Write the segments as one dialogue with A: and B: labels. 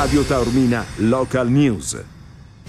A: Radio Taormina Local News.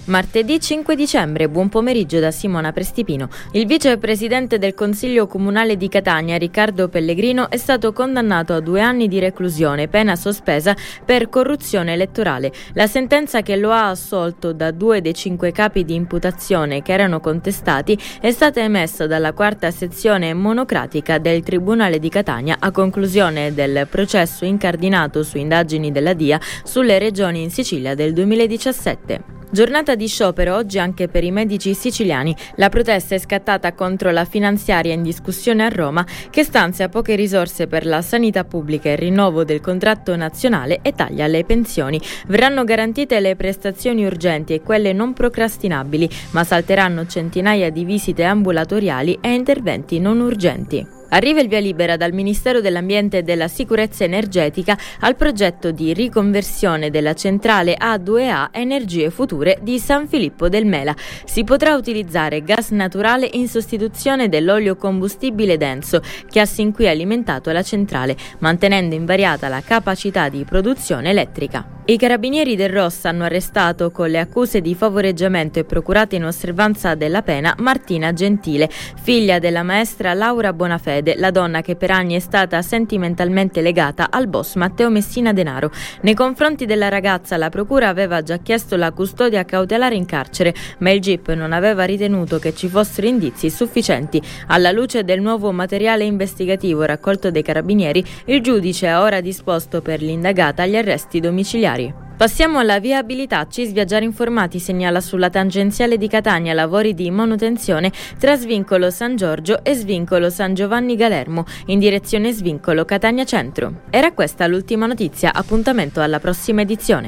B: Martedì 5 dicembre, buon pomeriggio da Simona Prestipino. Il vicepresidente del Consiglio Comunale di Catania, Riccardo Pellegrino, è stato condannato a due anni di reclusione, pena sospesa per corruzione elettorale. La sentenza che lo ha assolto da due dei cinque capi di imputazione che erano contestati è stata emessa dalla quarta sezione monocratica del Tribunale di Catania a conclusione del processo incardinato su indagini della DIA sulle regioni in Sicilia del 2017. Giornata di sciopero oggi anche per i medici siciliani. La protesta è scattata contro la finanziaria in discussione a Roma che stanzia poche risorse per la sanità pubblica e il rinnovo del contratto nazionale e taglia le pensioni. Verranno garantite le prestazioni urgenti e quelle non procrastinabili, ma salteranno centinaia di visite ambulatoriali e interventi non urgenti. Arriva il via libera dal Ministero dell'Ambiente e della Sicurezza Energetica al progetto di riconversione della centrale A2A Energie Future di San Filippo del Mela. Si potrà utilizzare gas naturale in sostituzione dell'olio combustibile denso che ha sin qui alimentato la centrale, mantenendo invariata la capacità di produzione elettrica. I carabinieri del Rossa hanno arrestato con le accuse di favoreggiamento e procurata in osservanza della pena Martina Gentile, figlia della maestra Laura Bonafede, la donna che per anni è stata sentimentalmente legata al boss Matteo Messina Denaro. Nei confronti della ragazza la procura aveva già chiesto la custodia cautelare in carcere, ma il GIP non aveva ritenuto che ci fossero indizi sufficienti. Alla luce del nuovo materiale investigativo raccolto dai carabinieri, il giudice ha ora disposto per l'indagata gli arresti domiciliari. Passiamo alla viabilità. Cis Viaggiare Informati segnala sulla tangenziale di Catania lavori di manutenzione tra Svincolo San Giorgio e Svincolo San Giovanni Galermo in direzione Svincolo Catania Centro. Era questa l'ultima notizia. Appuntamento alla prossima edizione.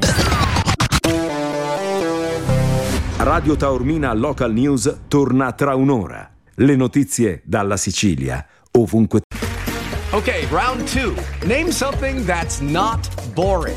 A: Radio Taormina Local News torna tra un'ora. Le notizie dalla Sicilia, ovunque.
C: Ok, round 2. Name something that's not boring.